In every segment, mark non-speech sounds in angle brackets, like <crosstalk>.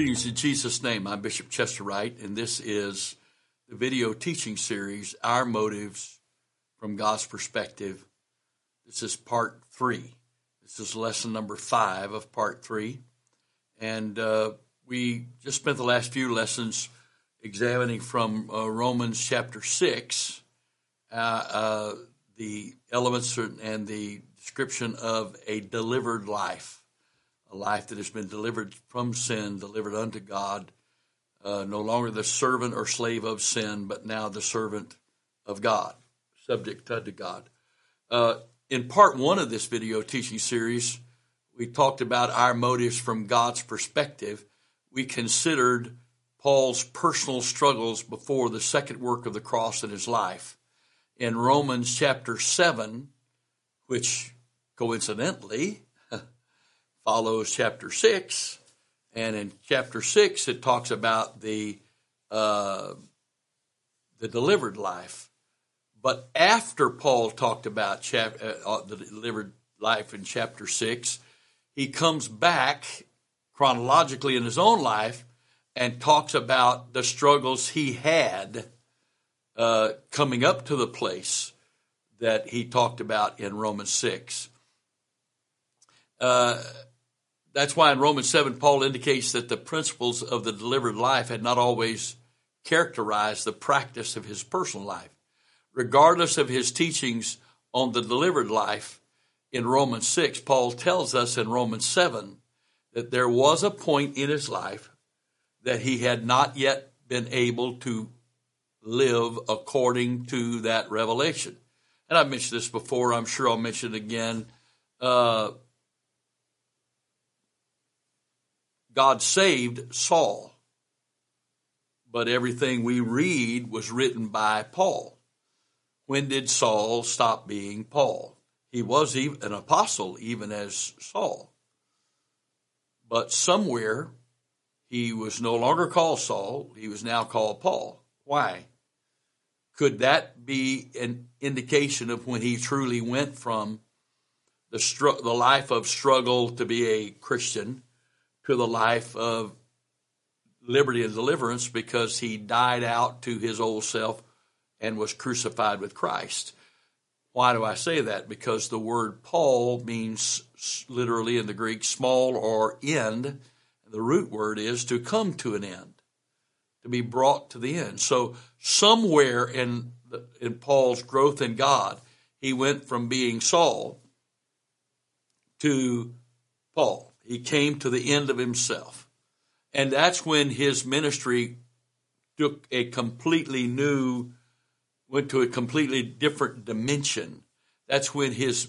Greetings in Jesus' name. I'm Bishop Chester Wright, and this is the video teaching series, Our Motives from God's Perspective. This is part three. This is lesson number five of part three. And uh, we just spent the last few lessons examining from uh, Romans chapter six uh, uh the elements and the description of a delivered life a life that has been delivered from sin, delivered unto God, uh, no longer the servant or slave of sin, but now the servant of God, subject unto God. Uh, in part one of this video teaching series, we talked about our motives from God's perspective. We considered Paul's personal struggles before the second work of the cross in his life. In Romans chapter 7, which coincidentally follows chapter 6. And in chapter 6, it talks about the, uh, the delivered life. But after Paul talked about chap- uh, uh the delivered life in chapter 6, he comes back chronologically in his own life and talks about the struggles he had uh, coming up to the place that he talked about in Romans 6. Uh, that's why in Romans 7, Paul indicates that the principles of the delivered life had not always characterized the practice of his personal life. Regardless of his teachings on the delivered life in Romans 6, Paul tells us in Romans 7 that there was a point in his life that he had not yet been able to live according to that revelation. And I've mentioned this before, I'm sure I'll mention it again. Uh, God saved Saul, but everything we read was written by Paul. When did Saul stop being Paul? He was an apostle, even as Saul. But somewhere he was no longer called Saul, he was now called Paul. Why? Could that be an indication of when he truly went from the, str- the life of struggle to be a Christian to the life of liberty and deliverance because he died out to his old self and was crucified with Christ. Why do I say that? Because the word Paul means literally in the Greek small or end. The root word is to come to an end, to be brought to the end. So somewhere in the, in Paul's growth in God, he went from being Saul to Paul. He came to the end of himself. And that's when his ministry took a completely new, went to a completely different dimension. That's when his,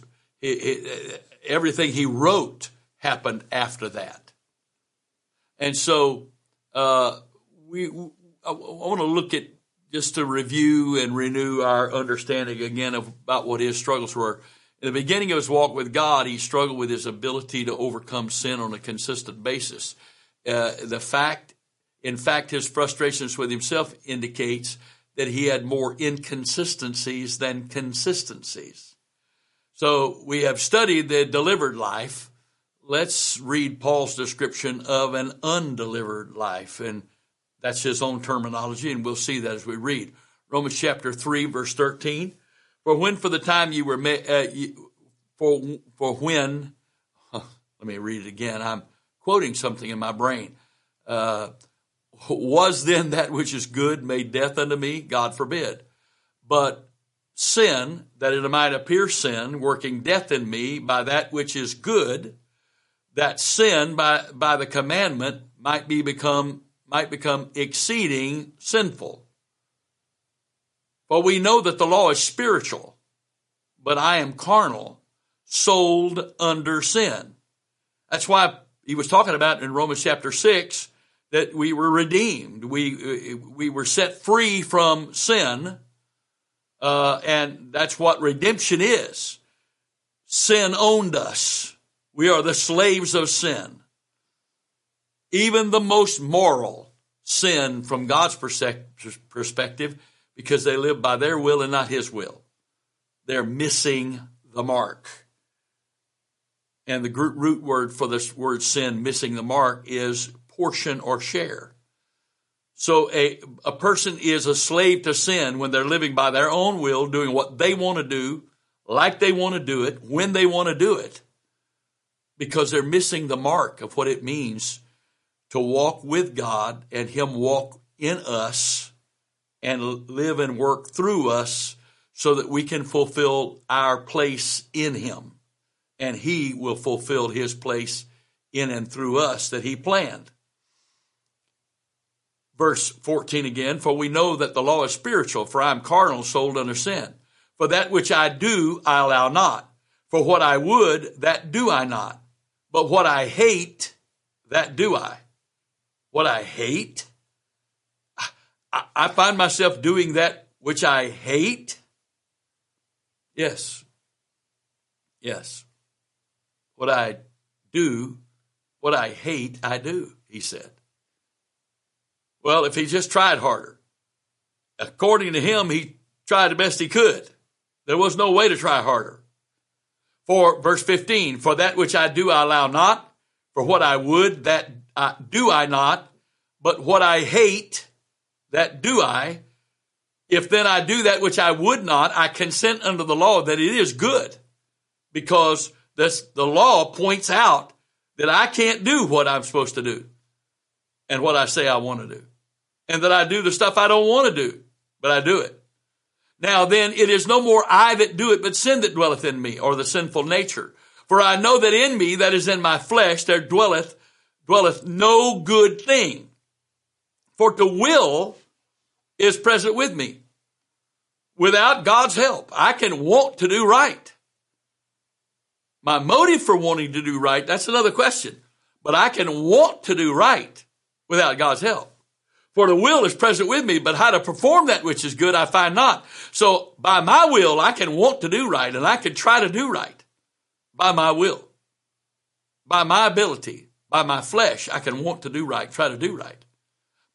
everything he wrote happened after that. And so, uh, we, I want to look at just to review and renew our understanding again of about what his struggles were. In the beginning of his walk with God, he struggled with his ability to overcome sin on a consistent basis. Uh, the fact, in fact, his frustrations with himself indicates that he had more inconsistencies than consistencies. So we have studied the delivered life. Let's read Paul's description of an undelivered life. And that's his own terminology, and we'll see that as we read. Romans chapter 3, verse 13. For when for the time you were made, uh, for, for when, <laughs> let me read it again. I'm quoting something in my brain. Uh, was then that which is good made death unto me? God forbid. But sin, that it might appear sin, working death in me by that which is good, that sin by, by the commandment might be become, might become exceeding sinful. For we know that the law is spiritual, but I am carnal, sold under sin. That's why he was talking about in Romans chapter 6 that we were redeemed. We, we were set free from sin. Uh, and that's what redemption is. Sin owned us. We are the slaves of sin. Even the most moral sin from God's perspective because they live by their will and not his will. They're missing the mark. And the root word for this word sin, missing the mark, is portion or share. So a, a person is a slave to sin when they're living by their own will, doing what they want to do, like they want to do it, when they want to do it, because they're missing the mark of what it means to walk with God and Him walk in us and live and work through us so that we can fulfill our place in Him. And He will fulfill His place in and through us that He planned. Verse 14 again, for we know that the law is spiritual, for I am carnal, sold under sin. For that which I do, I allow not. For what I would, that do I not. But what I hate, that do I. What I hate? I, find myself doing that which I hate. Yes. Yes. What I do, what I hate, I do, he said. Well, if he just tried harder, according to him, he tried the best he could. There was no way to try harder. For verse 15, for that which I do, I allow not. For what I would, that I, do I not. But what I hate, that do I. If then I do that which I would not, I consent under the law that it is good. Because this, the law points out that I can't do what I'm supposed to do and what I say I want to do and that I do the stuff I don't want to do, but I do it. Now then, it is no more I that do it, but sin that dwelleth in me, or the sinful nature. For I know that in me, that is in my flesh, there dwelleth, dwelleth no good thing. For to will is present with me. Without God's help, I can want to do right. My motive for wanting to do right, that's another question. But I can want to do right without God's help. For the will is present with me, but how to perform that which is good I find not. So by my will, I can want to do right and I can try to do right by my will, by my ability, by my flesh. I can want to do right, try to do right,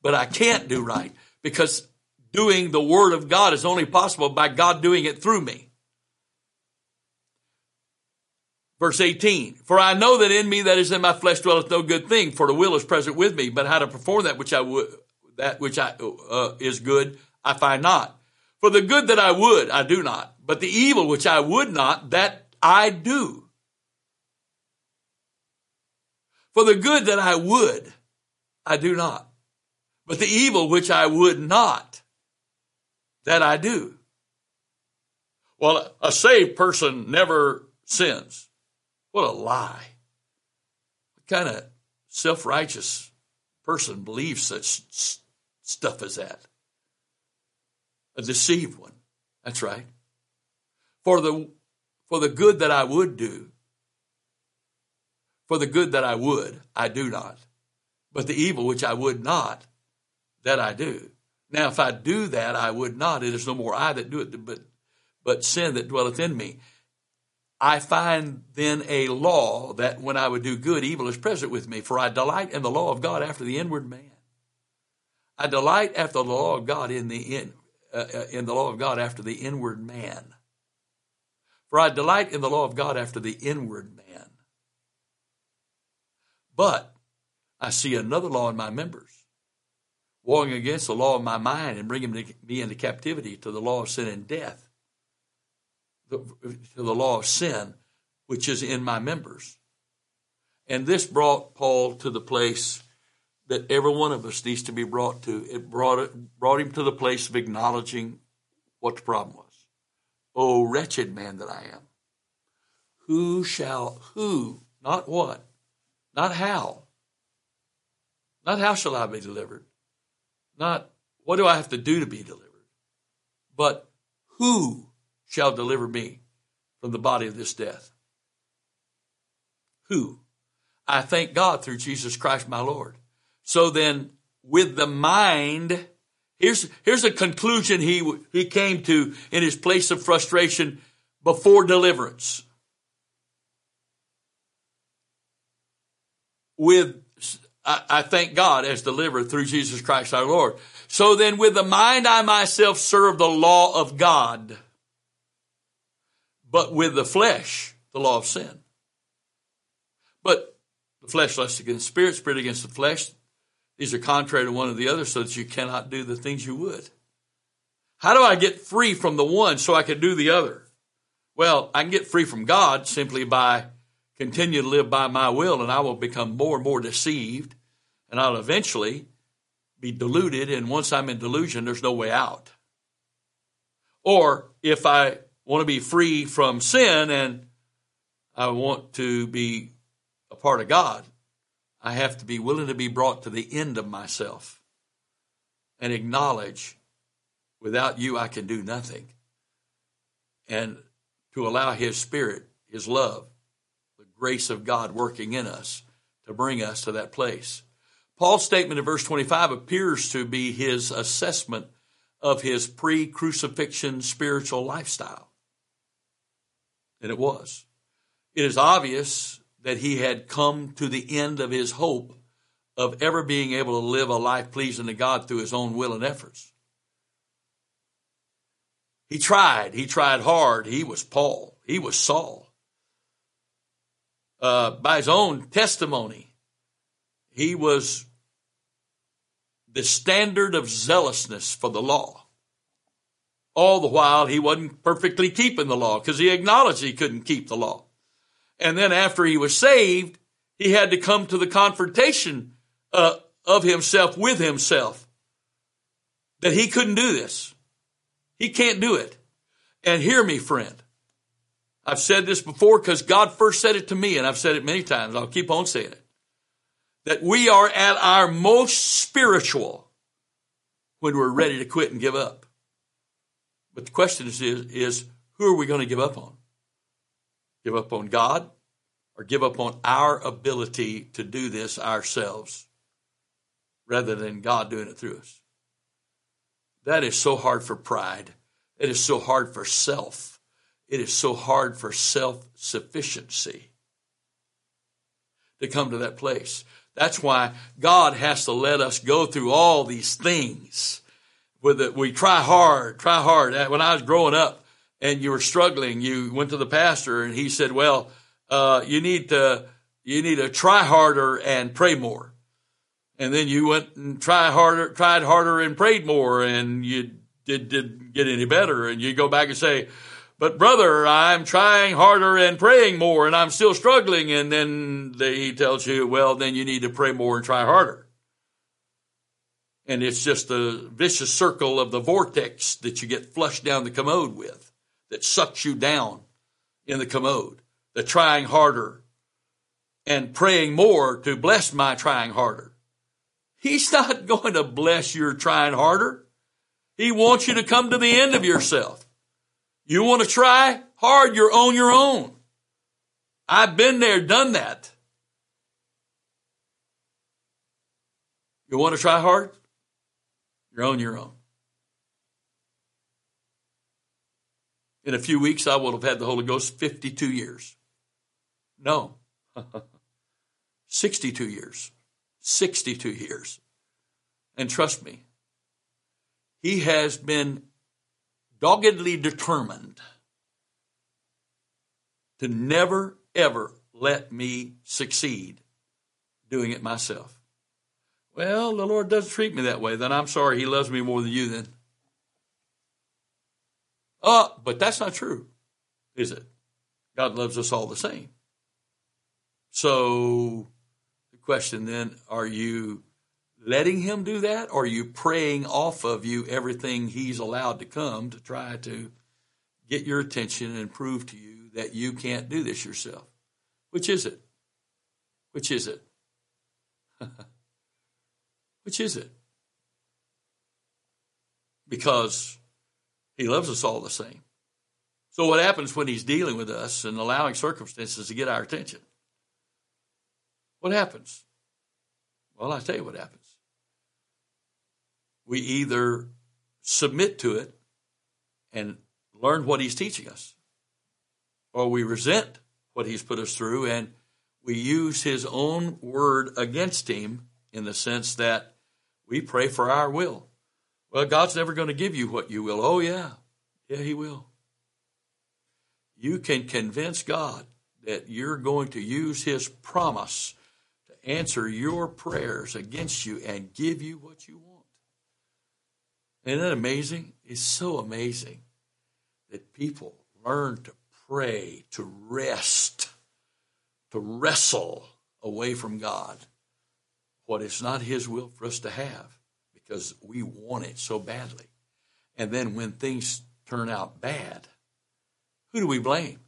but I can't do right because doing the word of God is only possible by God doing it through me. Verse 18, for I know that in me that is in my flesh dwelleth no good thing, for the will is present with me, but how to perform that which I would, that which I, uh, is good, I find not. For the good that I would, I do not. But the evil which I would not, that I do. For the good that I would, I do not. But the evil which I would not, that I do. Well, a saved person never sins. What a lie. What kind of self righteous person believes such stuff as that? A deceived one. That's right. For the, for the good that I would do, for the good that I would, I do not. But the evil which I would not, that I do. Now, if I do that, I would not. It is no more I that do it, but, but sin that dwelleth in me. I find then a law that when I would do good, evil is present with me, for I delight in the law of God after the inward man. I delight after the law of God in the in, uh, uh, in the law of God after the inward man. For I delight in the law of God after the inward man. But I see another law in my members, warring against the law of my mind and bringing me into captivity to the law of sin and death, to the law of sin which is in my members. And this brought Paul to the place that every one of us needs to be brought to. It brought it, brought him to the place of acknowledging what the problem was. Oh, wretched man that I am. Who shall, who, not what, not how, not how shall I be delivered, not what do I have to do to be delivered, but who shall deliver me from the body of this death? Who? I thank God through Jesus Christ my Lord. So then, with the mind, here's, here's a conclusion he, he came to in his place of frustration before deliverance. With, I, I thank God as delivered through Jesus Christ our Lord. So then with the mind I myself serve the law of God, but with the flesh, the law of sin. But the flesh lusts against the spirit, spirit against the flesh, These are contrary to one or the other so that you cannot do the things you would. How do I get free from the one so I can do the other? Well, I can get free from God simply by continue to live by my will and I will become more and more deceived and I'll eventually be deluded. And once I'm in delusion, there's no way out. Or if I want to be free from sin and I want to be a part of God, I have to be willing to be brought to the end of myself and acknowledge without you I can do nothing. And to allow His Spirit, His love, the grace of God working in us to bring us to that place. Paul's statement in verse 25 appears to be his assessment of his pre crucifixion spiritual lifestyle. And it was. It is obvious that he had come to the end of his hope of ever being able to live a life pleasing to God through his own will and efforts. He tried. He tried hard. He was Paul. He was Saul. Uh, by his own testimony, he was the standard of zealousness for the law. All the while, he wasn't perfectly keeping the law because he acknowledged he couldn't keep the law. And then after he was saved, he had to come to the confrontation uh, of himself with himself that he couldn't do this. He can't do it. And hear me, friend. I've said this before because God first said it to me, and I've said it many times. I'll keep on saying it. That we are at our most spiritual when we're ready to quit and give up. But the question is, is, is who are we going to give up on? Give up on God or give up on our ability to do this ourselves rather than God doing it through us? That is so hard for pride. It is so hard for self. It is so hard for self sufficiency to come to that place. That's why God has to let us go through all these things. With it, we try hard, try hard. When I was growing up and you were struggling, you went to the pastor and he said, "Well, uh, you need to you need to try harder and pray more." and then you went and tried harder, tried harder and prayed more, and you did, didn't get any better. And you go back and say, but brother, I'm trying harder and praying more, and I'm still struggling. And then they, he tells you, well, then you need to pray more and try harder. And it's just a vicious circle of the vortex that you get flushed down the commode with, that sucks you down in the commode. The trying harder and praying more to bless my trying harder. He's <laughs> not going to bless your trying harder. He wants you to come to the end of yourself. You want to try hard, you're on your own. I've been there, done that. You want to try hard? You're on your own. In a few weeks, I will have had the Holy Ghost 52 years. No, <laughs> 62 years. 62 years. And trust me, he has been doggedly determined to never, ever let me succeed doing it myself. Well, the Lord doesn't treat me that way. Then I'm sorry, He loves me more than you then. Uh, but that's not true, is it? God loves us all the same. So the Question then, are you letting him do that or are you praying off of you everything he's allowed to come to try to get your attention and prove to you that you can't do this yourself? Which is it? Which is it? <laughs> Which is it? Because he loves us all the same. So, what happens when he's dealing with us and allowing circumstances to get our attention? What happens? Well, I'll tell you what happens. We either submit to it and learn what he's teaching us, or we resent what he's put us through and we use his own word against him in the sense that we pray for our will. Well, God's never going to give you what you will. Oh, yeah. Yeah, he will. You can convince God that you're going to use his promise to answer your prayers against you and give you what you want. Isn't that amazing? It's so amazing that people learn to pray, to rest, to wrestle away from God what is not His will for us to have because we want it so badly. And then when things turn out bad, who do we blame?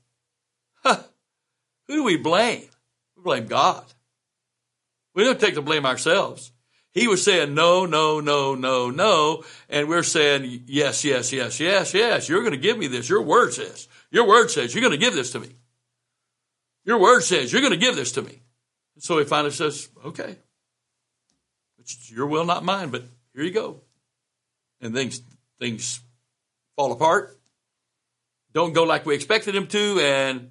Huh. Who do we blame? We blame God. We don't take the blame ourselves. He was saying no, no, no, no, no. And we're saying yes, yes, yes, yes, yes. You're going to give me this. Your word says. Your word says you're going to give this to me. Your word says you're going to give this to me. So he finally says, okay. It's your will, not mine, but here you go. And things, things fall apart. Don't go like we expected them to. And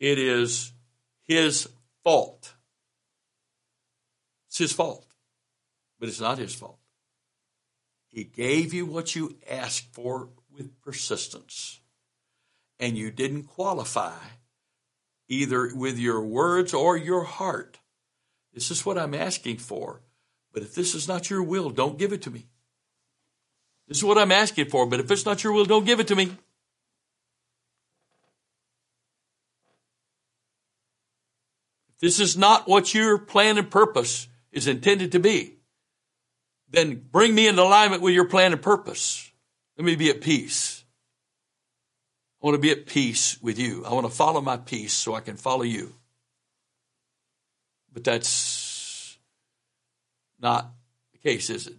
it is his fault. It's his fault but it's not his fault. He gave you what you asked for with persistence, and you didn't qualify either with your words or your heart. This is what I'm asking for, but if this is not your will, don't give it to me. This is what I'm asking for, but if it's not your will, don't give it to me. This is not what your plan and purpose is intended to be, then bring me into alignment with your plan and purpose. Let me be at peace. I want to be at peace with you. I want to follow my peace so I can follow you. But that's not the case, is it?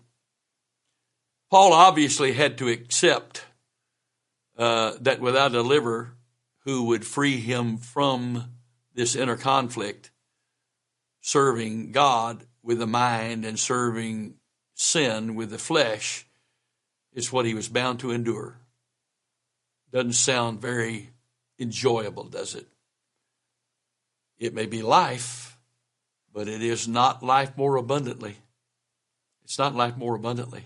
Paul obviously had to accept uh, that without a deliverer who would free him from this inner conflict, serving God with the mind and serving sin with the flesh is what he was bound to endure. Doesn't sound very enjoyable, does it? It may be life, but it is not life more abundantly. It's not life more abundantly.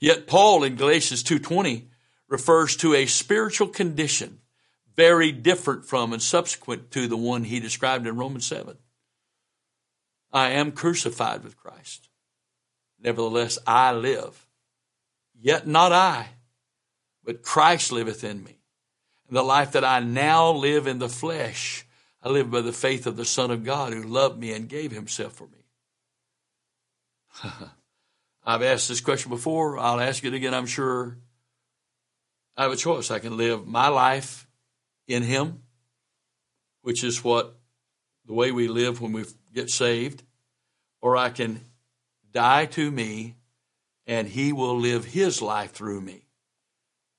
Yet Paul in Galatians 2:20 refers to a spiritual condition very different from and subsequent to the one he described in Romans 7. I am crucified with Christ. Nevertheless, I live. Yet not I, but Christ liveth in me. And the life that I now live in the flesh, I live by the faith of the Son of God who loved me and gave himself for me. <laughs> I've asked this question before. I'll ask it again, I'm sure. I have a choice. I can live my life in Him, which is what the way we live when we get saved, or I can die to me, and he will live his life through me.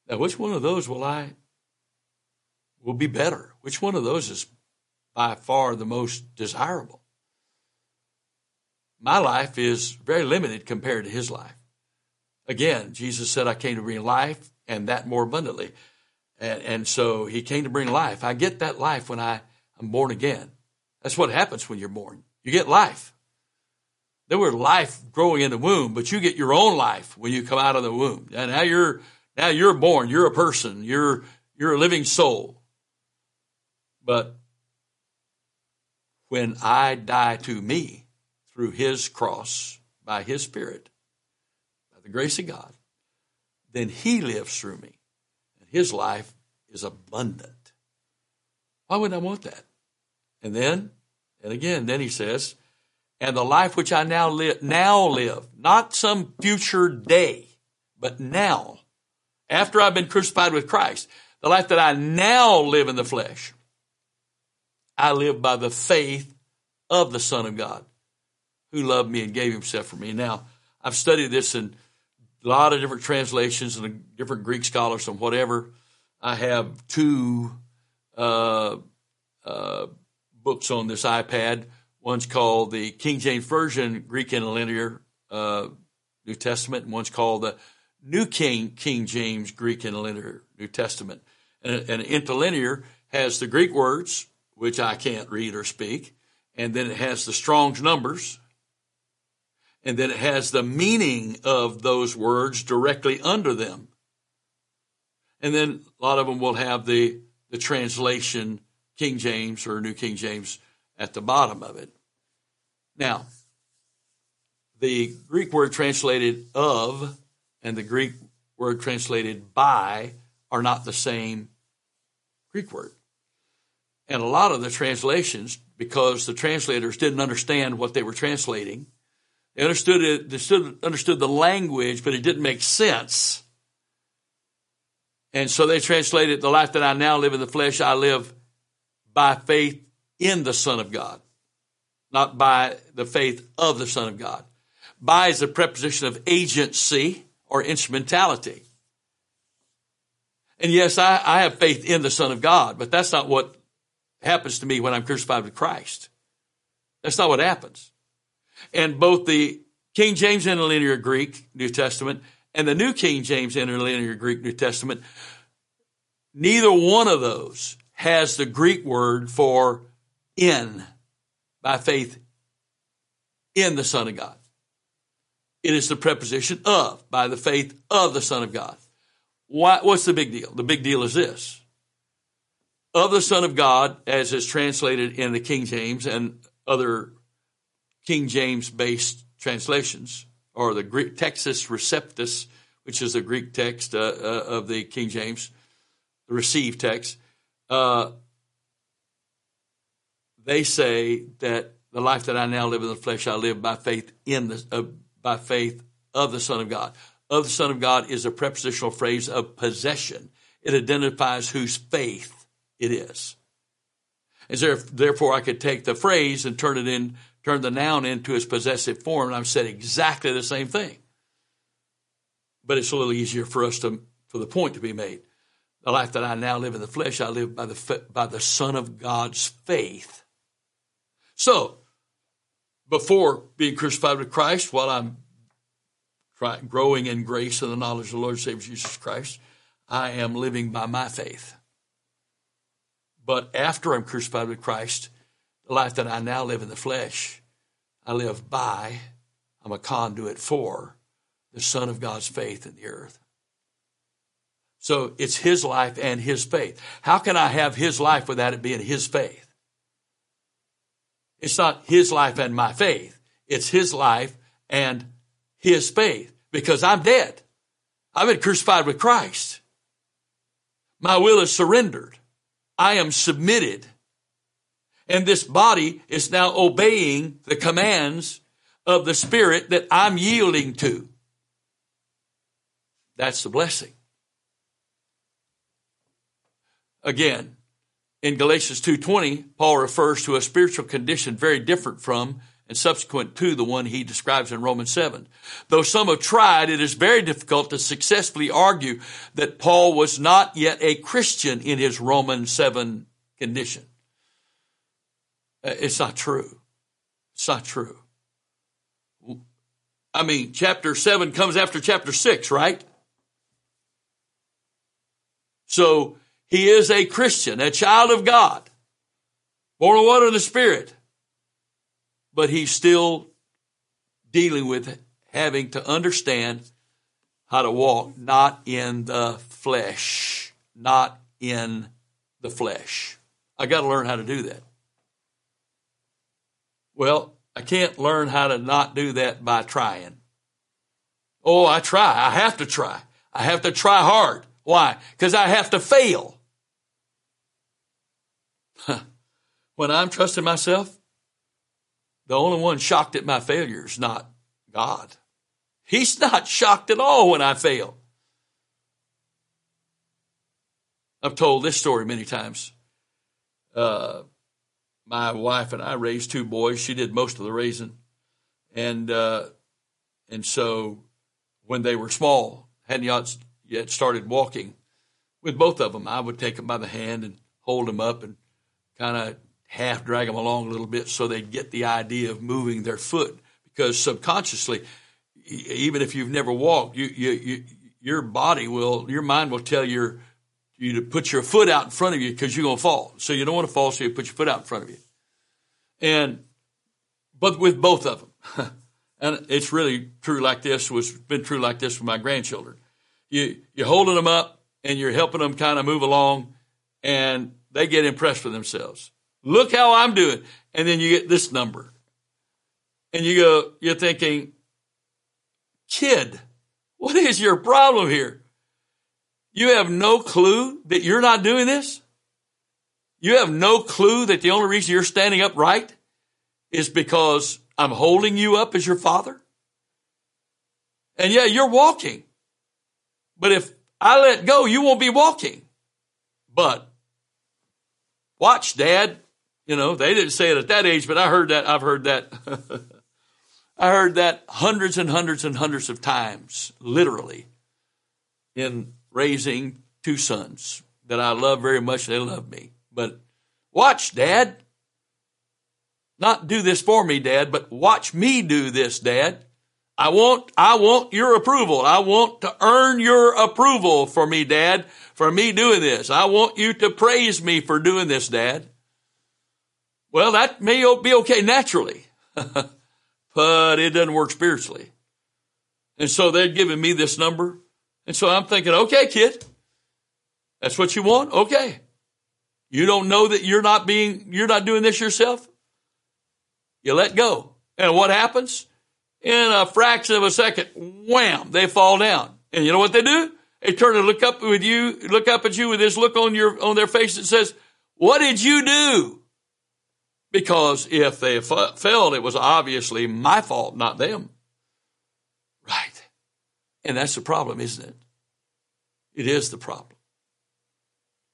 Now, which one of those will I will be better? Which one of those is by far the most desirable? My life is very limited compared to his life. Again, Jesus said, I came to bring life and that more abundantly. And, and so he came to bring life. I get that life when I, I'm born again. That's what happens when you're born. You get life. There was life growing in the womb, but you get your own life when you come out of the womb. And now you're now you're born. You're a person. You're you're a living soul. But when I die to me through His cross by His Spirit, by the grace of God, then He lives through me, and His life is abundant. Why would I want that? And then, and again, then He says and the life which I now live, now live, not some future day, but now, after I've been crucified with Christ, the life that I now live in the flesh, I live by the faith of the Son of God who loved me and gave himself for me. Now, I've studied this in a lot of different translations and different Greek scholars and whatever. I have two uh, uh, books on this iPad One's called the King James Version Greek Interlinear uh, New Testament, and one's called the New King King James Greek Interlinear New Testament. And, and interlinear has the Greek words, which I can't read or speak, and then it has the Strong's numbers, and then it has the meaning of those words directly under them. And then a lot of them will have the, the translation King James or New King James at the bottom of it. Now, the Greek word translated of and the Greek word translated by are not the same Greek word. And a lot of the translations, because the translators didn't understand what they were translating, they understood it, they stood, understood the language, but it didn't make sense. And so they translated the life that I now live in the flesh, I live by faith in the Son of God, not by the faith of the Son of God. By is the preposition of agency or instrumentality. And yes, I, I have faith in the Son of God, but that's not what happens to me when I'm crucified with Christ. That's not what happens. And both the King James Interlinear Greek New Testament and the New King James Interlinear Greek New Testament, neither one of those has the Greek word for in by faith in the Son of God. It is the preposition of by the faith of the Son of God. Why, what's the big deal? The big deal is this. Of the Son of God, as is translated in the King James and other King James based translations, or the Greek Textus Receptus, which is the Greek text uh, uh, of the King James, the received text, uh, they say that the life that I now live in the flesh, I live by faith in the uh, by faith of the Son of God. Of the Son of God is a prepositional phrase of possession. It identifies whose faith it is. And therefore, I could take the phrase and turn it in, turn the noun into its possessive form, and I've said exactly the same thing. But it's a little easier for us to, for the point to be made. The life that I now live in the flesh, I live by the, by the Son of God's faith. So, before being crucified with Christ, while I'm growing in grace and the knowledge of the Lord and Savior Jesus Christ, I am living by my faith. But after I'm crucified with Christ, the life that I now live in the flesh, I live by, I'm a conduit for the Son of God's faith in the earth. So it's His life and His faith. How can I have His life without it being His faith? It's not His life and my faith. It's His life and His faith because I'm dead. I've been crucified with Christ. My will is surrendered. I am submitted. And this body is now obeying the commands of the Spirit that I'm yielding to. That's the blessing. Again, in Galatians 2:20, Paul refers to a spiritual condition very different from and subsequent to the one he describes in Romans 7. Though some have tried, it is very difficult to successfully argue that Paul was not yet a Christian in his Romans 7 condition. Uh, it's not true. It's not true. I mean, chapter 7 comes after chapter 6, right? So he is a Christian, a child of God, born of water and the Spirit but he's still dealing with having to understand how to walk not in the flesh, not in the flesh. I got to learn how to do that. Well, I can't learn how to not do that by trying. Oh, I try. I have to try. I have to try hard. Why? Because I have to fail. <laughs> when I'm trusting myself, the only one shocked at my failure is not God. He's not shocked at all when I fail. I've told this story many times. Uh, my wife and I raised two boys. She did most of the raising, and uh, and so when they were small, hadn't yet started walking, with both of them, I would take them by the hand and hold them up and kind of half drag them along a little bit so they get the idea of moving their foot. Because subconsciously even if you've never walked you, you, you your body will your mind will tell your you to put your foot out in front of you because you're going to fall. So you don't want to fall so you put your foot out in front of you. And but with both of them <laughs> and it's really true like this was been true like this with my grandchildren. You you're holding them up and you're helping them kind of move along and they get impressed with themselves Look how I'm doing. And then you get this number. And you go, you're thinking, kid, what is your problem here? You have no clue that you're not doing this? You have no clue that the only reason you're standing upright is because I'm holding you up as your father? And yeah, you're walking. But if I let go, you won't be walking. But watch, dad. You know, they didn't say it at that age, but I heard that. I've heard that. <laughs> I heard that hundreds and hundreds and hundreds of times, literally, in raising two sons that I love very much. They love me. But watch, Dad. Not do this for me, Dad, but watch me do this, Dad. I want, I want your approval. I want to earn your approval for me, Dad, for me doing this. I want you to praise me for doing this, Dad. Well, that may be okay naturally, <laughs> but it doesn't work spiritually. And so they're giving me this number. And so I'm thinking, okay, kid, that's what you want? Okay. You don't know that you're not being, you're not doing this yourself? You let go. And what happens? In a fraction of a second, wham, they fall down. And you know what they do? They turn and look up with you, look up at you with this look on your, on their face that says, what did you do? Because if they f- failed, it was obviously my fault, not them. Right. And that's the problem, isn't it? It is the problem.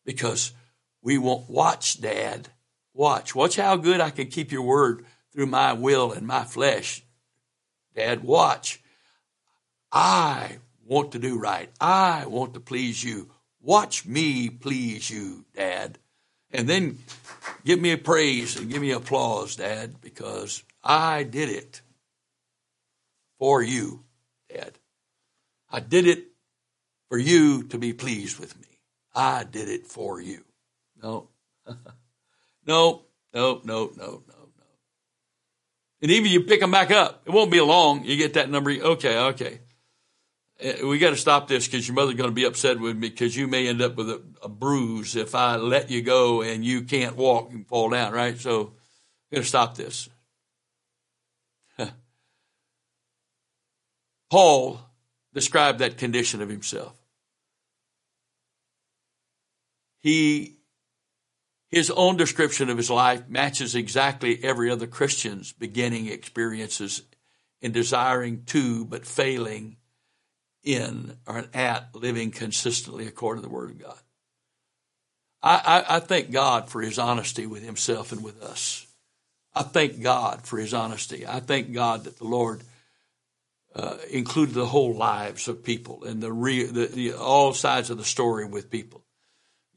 Because we won't watch, Dad. Watch. Watch how good I can keep your word through my will and my flesh. Dad, watch. I want to do right. I want to please you. Watch me please you, Dad. And then give me a praise and give me applause, Dad, because I did it for you, Dad. I did it for you to be pleased with me. I did it for you. No. <laughs> no, no, no, no, no, no. And even you pick them back up, it won't be long. You get that number. Okay, okay. Eh, we got to stop this because your mother's going to be upset with me because you may end up with a, a, bruise if I let you go and you can't walk and fall down, right? So, we got to stop this. Paul described that condition of himself. He his own description of his life matches exactly every other Christian's beginning experiences in desiring to but failing in or at living consistently according to the Word of God. I, I, I thank God for his honesty with himself and with us. I thank God for his honesty. I thank God that the Lord uh, included the whole lives of people and the, re, the, the all sides of the story with people.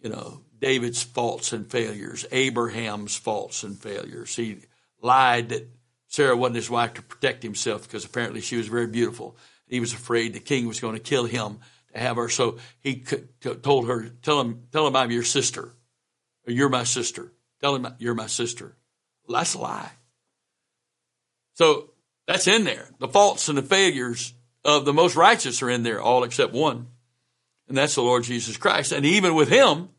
You know, David's faults and failures, Abraham's faults and failures. He lied that Sarah wasn't his wife to protect himself because apparently she was very beautiful. He was afraid the king was going to kill him to have her. So he told her, tell him, tell him I'm your sister. You're my sister. Tell him you're my sister. Well, that's a lie. So that's in there. The faults and the failures of the most righteous are in there, all except one. And that's the Lord Jesus Christ. And even with him,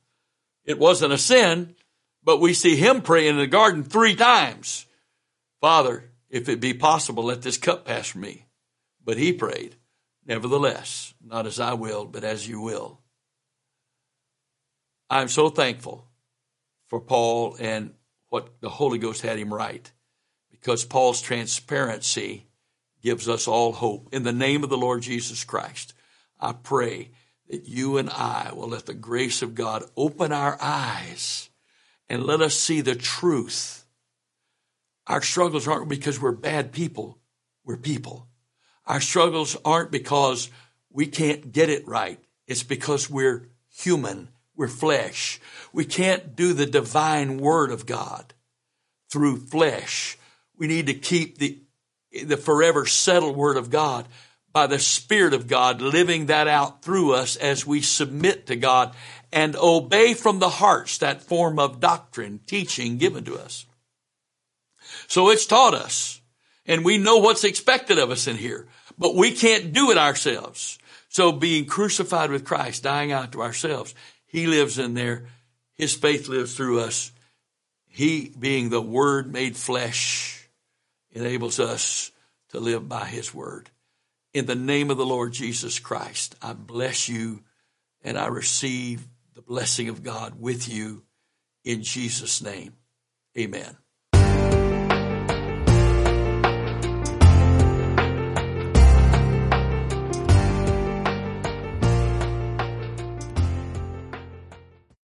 it wasn't a sin, but we see him praying in the garden three times. Father, if it be possible, let this cup pass from me. But he prayed, nevertheless, not as I will, but as you will. I'm so thankful for Paul and what the Holy Ghost had him write because Paul's transparency gives us all hope. In the name of the Lord Jesus Christ, I pray that you and I will let the grace of God open our eyes and let us see the truth. Our struggles aren't because we're bad people, we're people. Our struggles aren't because we can't get it right, it's because we're human, we're flesh. We can't do the divine word of God through flesh. We need to keep the, the forever settled word of God by the Spirit of God, living that out through us as we submit to God and obey from the hearts that form of doctrine, teaching given to us. So it's taught us, and we know what's expected of us in here, but we can't do it ourselves. So being crucified with Christ, dying out to ourselves, He lives in there. His faith lives through us. He being the Word made flesh enables us to live by his word. In the name of the Lord Jesus Christ, I bless you and I receive the blessing of God with you in Jesus' name. Amen.